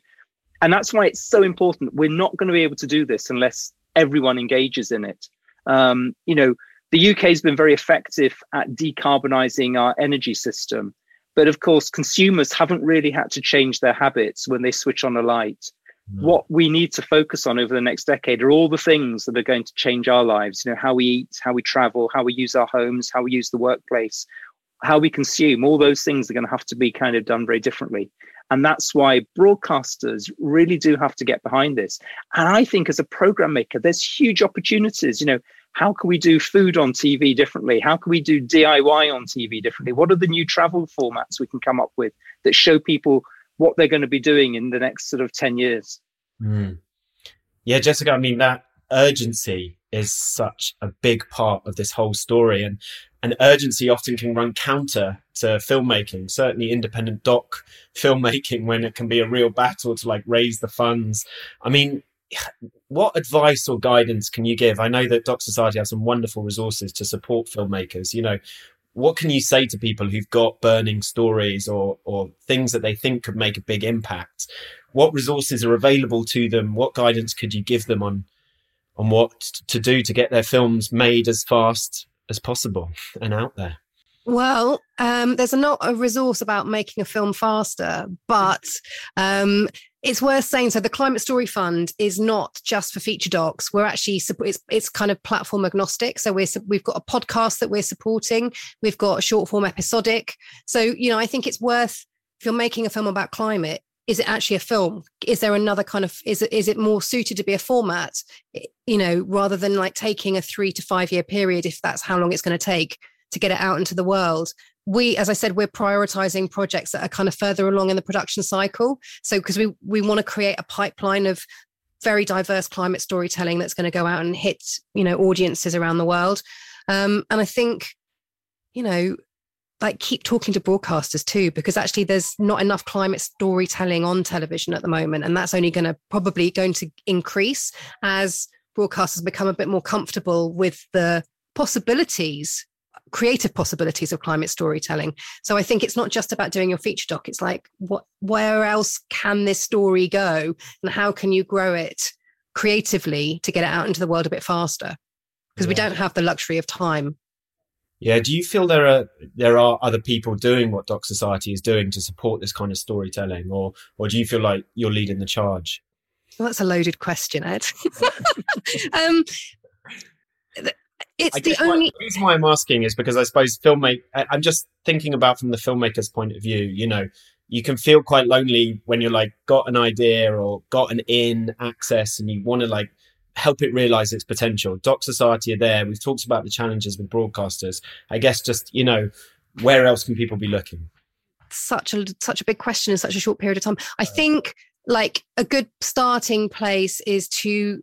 and that's why it's so important. We're not going to be able to do this unless everyone engages in it. Um, you know, the UK has been very effective at decarbonizing our energy system. But of course, consumers haven't really had to change their habits when they switch on a light what we need to focus on over the next decade are all the things that are going to change our lives you know how we eat how we travel how we use our homes how we use the workplace how we consume all those things are going to have to be kind of done very differently and that's why broadcasters really do have to get behind this and i think as a program maker there's huge opportunities you know how can we do food on tv differently how can we do diy on tv differently what are the new travel formats we can come up with that show people what they're going to be doing in the next sort of 10 years. Mm. Yeah, Jessica, I mean, that urgency is such a big part of this whole story. And, and urgency often can run counter to filmmaking, certainly independent doc filmmaking, when it can be a real battle to like raise the funds. I mean, what advice or guidance can you give? I know that Doc Society has some wonderful resources to support filmmakers. You know, what can you say to people who've got burning stories or or things that they think could make a big impact what resources are available to them what guidance could you give them on on what to do to get their films made as fast as possible and out there. Well, um, there's not a resource about making a film faster, but um, it's worth saying so the climate story fund is not just for feature docs. We're actually it's, it's kind of platform agnostic. So we're we've got a podcast that we're supporting. We've got a short form episodic. So you know i think it's worth if you're making a film about climate is it actually a film? Is there another kind of is it is it more suited to be a format you know rather than like taking a 3 to 5 year period if that's how long it's going to take to get it out into the world? We as i said we're prioritizing projects that are kind of further along in the production cycle. So because we we want to create a pipeline of very diverse climate storytelling that's going to go out and hit you know audiences around the world. Um, and i think you know like keep talking to broadcasters too because actually there's not enough climate storytelling on television at the moment and that's only going to probably going to increase as broadcasters become a bit more comfortable with the possibilities creative possibilities of climate storytelling. So i think it's not just about doing your feature doc it's like what where else can this story go and how can you grow it creatively to get it out into the world a bit faster? Because yeah. we don't have the luxury of time yeah, do you feel there are there are other people doing what Doc Society is doing to support this kind of storytelling, or or do you feel like you're leading the charge? Well, that's a loaded question, Ed. um, it's the only the reason why I'm asking is because I suppose filmmake. I'm just thinking about from the filmmaker's point of view. You know, you can feel quite lonely when you're like got an idea or got an in access, and you want to like help it realize its potential. Doc Society are there. We've talked about the challenges with broadcasters. I guess just, you know, where else can people be looking? Such a such a big question in such a short period of time. I uh, think like a good starting place is to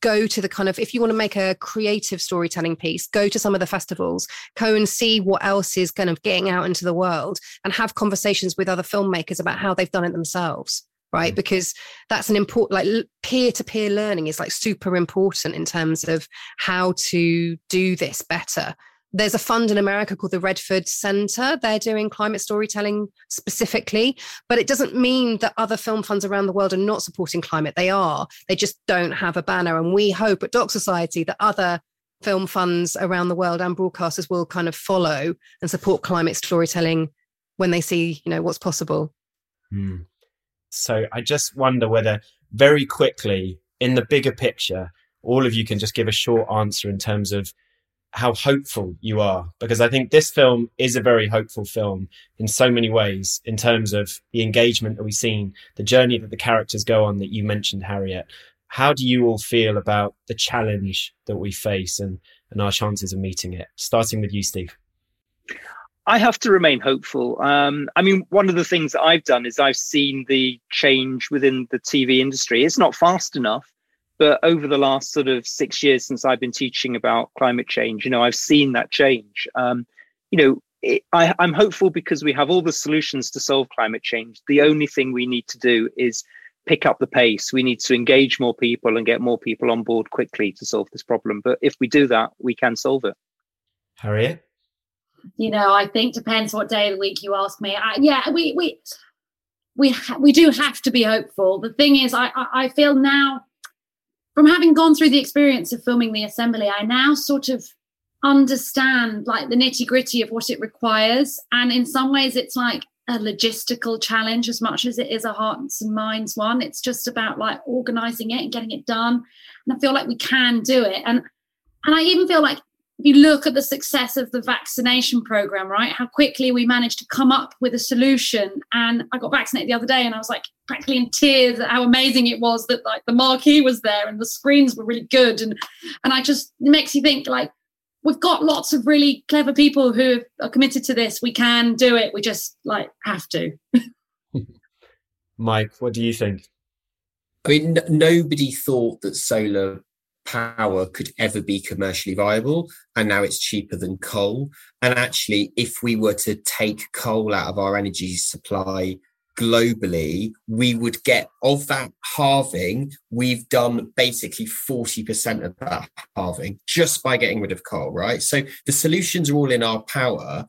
go to the kind of if you want to make a creative storytelling piece go to some of the festivals go and see what else is kind of getting out into the world and have conversations with other filmmakers about how they've done it themselves right because that's an important like peer-to-peer learning is like super important in terms of how to do this better there's a fund in America called the Redford Center. They're doing climate storytelling specifically, but it doesn't mean that other film funds around the world are not supporting climate. They are. They just don't have a banner. And we hope at Doc Society that other film funds around the world and broadcasters will kind of follow and support climate storytelling when they see, you know, what's possible. Mm. So I just wonder whether very quickly in the bigger picture, all of you can just give a short answer in terms of how hopeful you are. Because I think this film is a very hopeful film in so many ways, in terms of the engagement that we've seen, the journey that the characters go on that you mentioned, Harriet. How do you all feel about the challenge that we face and, and our chances of meeting it? Starting with you, Steve. I have to remain hopeful. Um, I mean, one of the things that I've done is I've seen the change within the TV industry. It's not fast enough, but over the last sort of six years since I've been teaching about climate change, you know, I've seen that change. Um, you know, it, I, I'm hopeful because we have all the solutions to solve climate change. The only thing we need to do is pick up the pace. We need to engage more people and get more people on board quickly to solve this problem. But if we do that, we can solve it. Harriet? You know, I think depends what day of the week you ask me. I, yeah, we we we ha- we do have to be hopeful. The thing is, I, I I feel now from having gone through the experience of filming the assembly, I now sort of understand like the nitty gritty of what it requires, and in some ways, it's like a logistical challenge as much as it is a hearts and minds one. It's just about like organizing it and getting it done. And I feel like we can do it. And and I even feel like you look at the success of the vaccination program, right, how quickly we managed to come up with a solution. And I got vaccinated the other day and I was like practically in tears at how amazing it was that like the marquee was there and the screens were really good. And and I just it makes you think like we've got lots of really clever people who are committed to this. We can do it. We just like have to. Mike, what do you think? I mean, n- nobody thought that solar power could ever be commercially viable. And now it's cheaper than coal. And actually, if we were to take coal out of our energy supply globally, we would get of that halving, we've done basically 40% of that halving just by getting rid of coal, right? So the solutions are all in our power.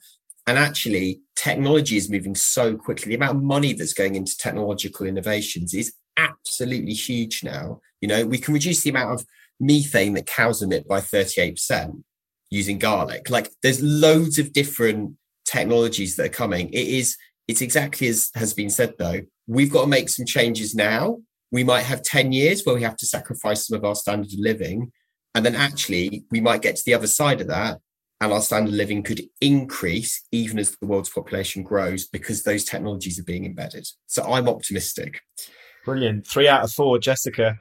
And actually, technology is moving so quickly. The amount of money that's going into technological innovations is absolutely huge now. You know, we can reduce the amount of methane that cows emit by 38% using garlic. Like there's loads of different technologies that are coming. It is, it's exactly as has been said though. we've got to make some changes now. We might have 10 years where we have to sacrifice some of our standard of living. And then actually, we might get to the other side of that and our standard of living could increase even as the world's population grows because those technologies are being embedded. So I'm optimistic. Brilliant. Three out of four, Jessica.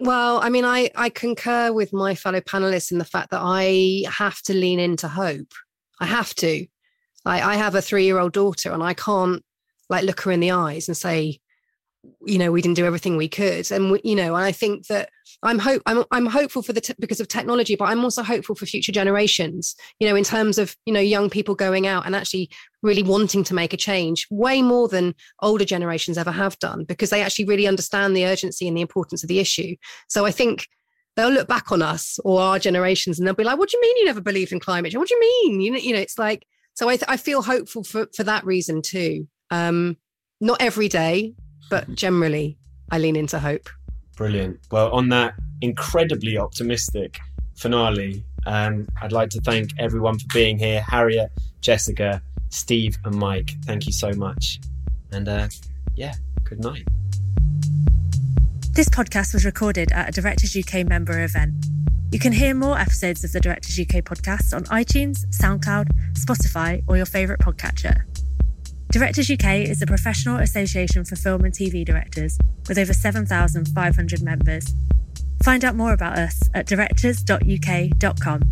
Well, I mean, I, I concur with my fellow panelists in the fact that I have to lean into hope. I have to. I, I have a three year old daughter and I can't like look her in the eyes and say, you know we didn't do everything we could. And you know and i think that i'm hope i'm, I'm hopeful for the because of technology but i'm also hopeful for future generations you know in terms of you know young people going out and actually really wanting to make a change way more than older generations ever have done because they actually really understand the urgency and the importance of the issue. So i think they'll look back on us or our generations and they'll be like what do you mean you never believed in climate change? What do you mean? You know you know it's like so i, th- I feel hopeful for for that reason too. Um not every day but generally, I lean into hope. Brilliant. Well, on that incredibly optimistic finale, um, I'd like to thank everyone for being here Harriet, Jessica, Steve, and Mike. Thank you so much. And uh, yeah, good night. This podcast was recorded at a Directors UK member event. You can hear more episodes of the Directors UK podcast on iTunes, SoundCloud, Spotify, or your favourite podcatcher. Directors UK is a professional association for film and TV directors with over 7,500 members. Find out more about us at directors.uk.com.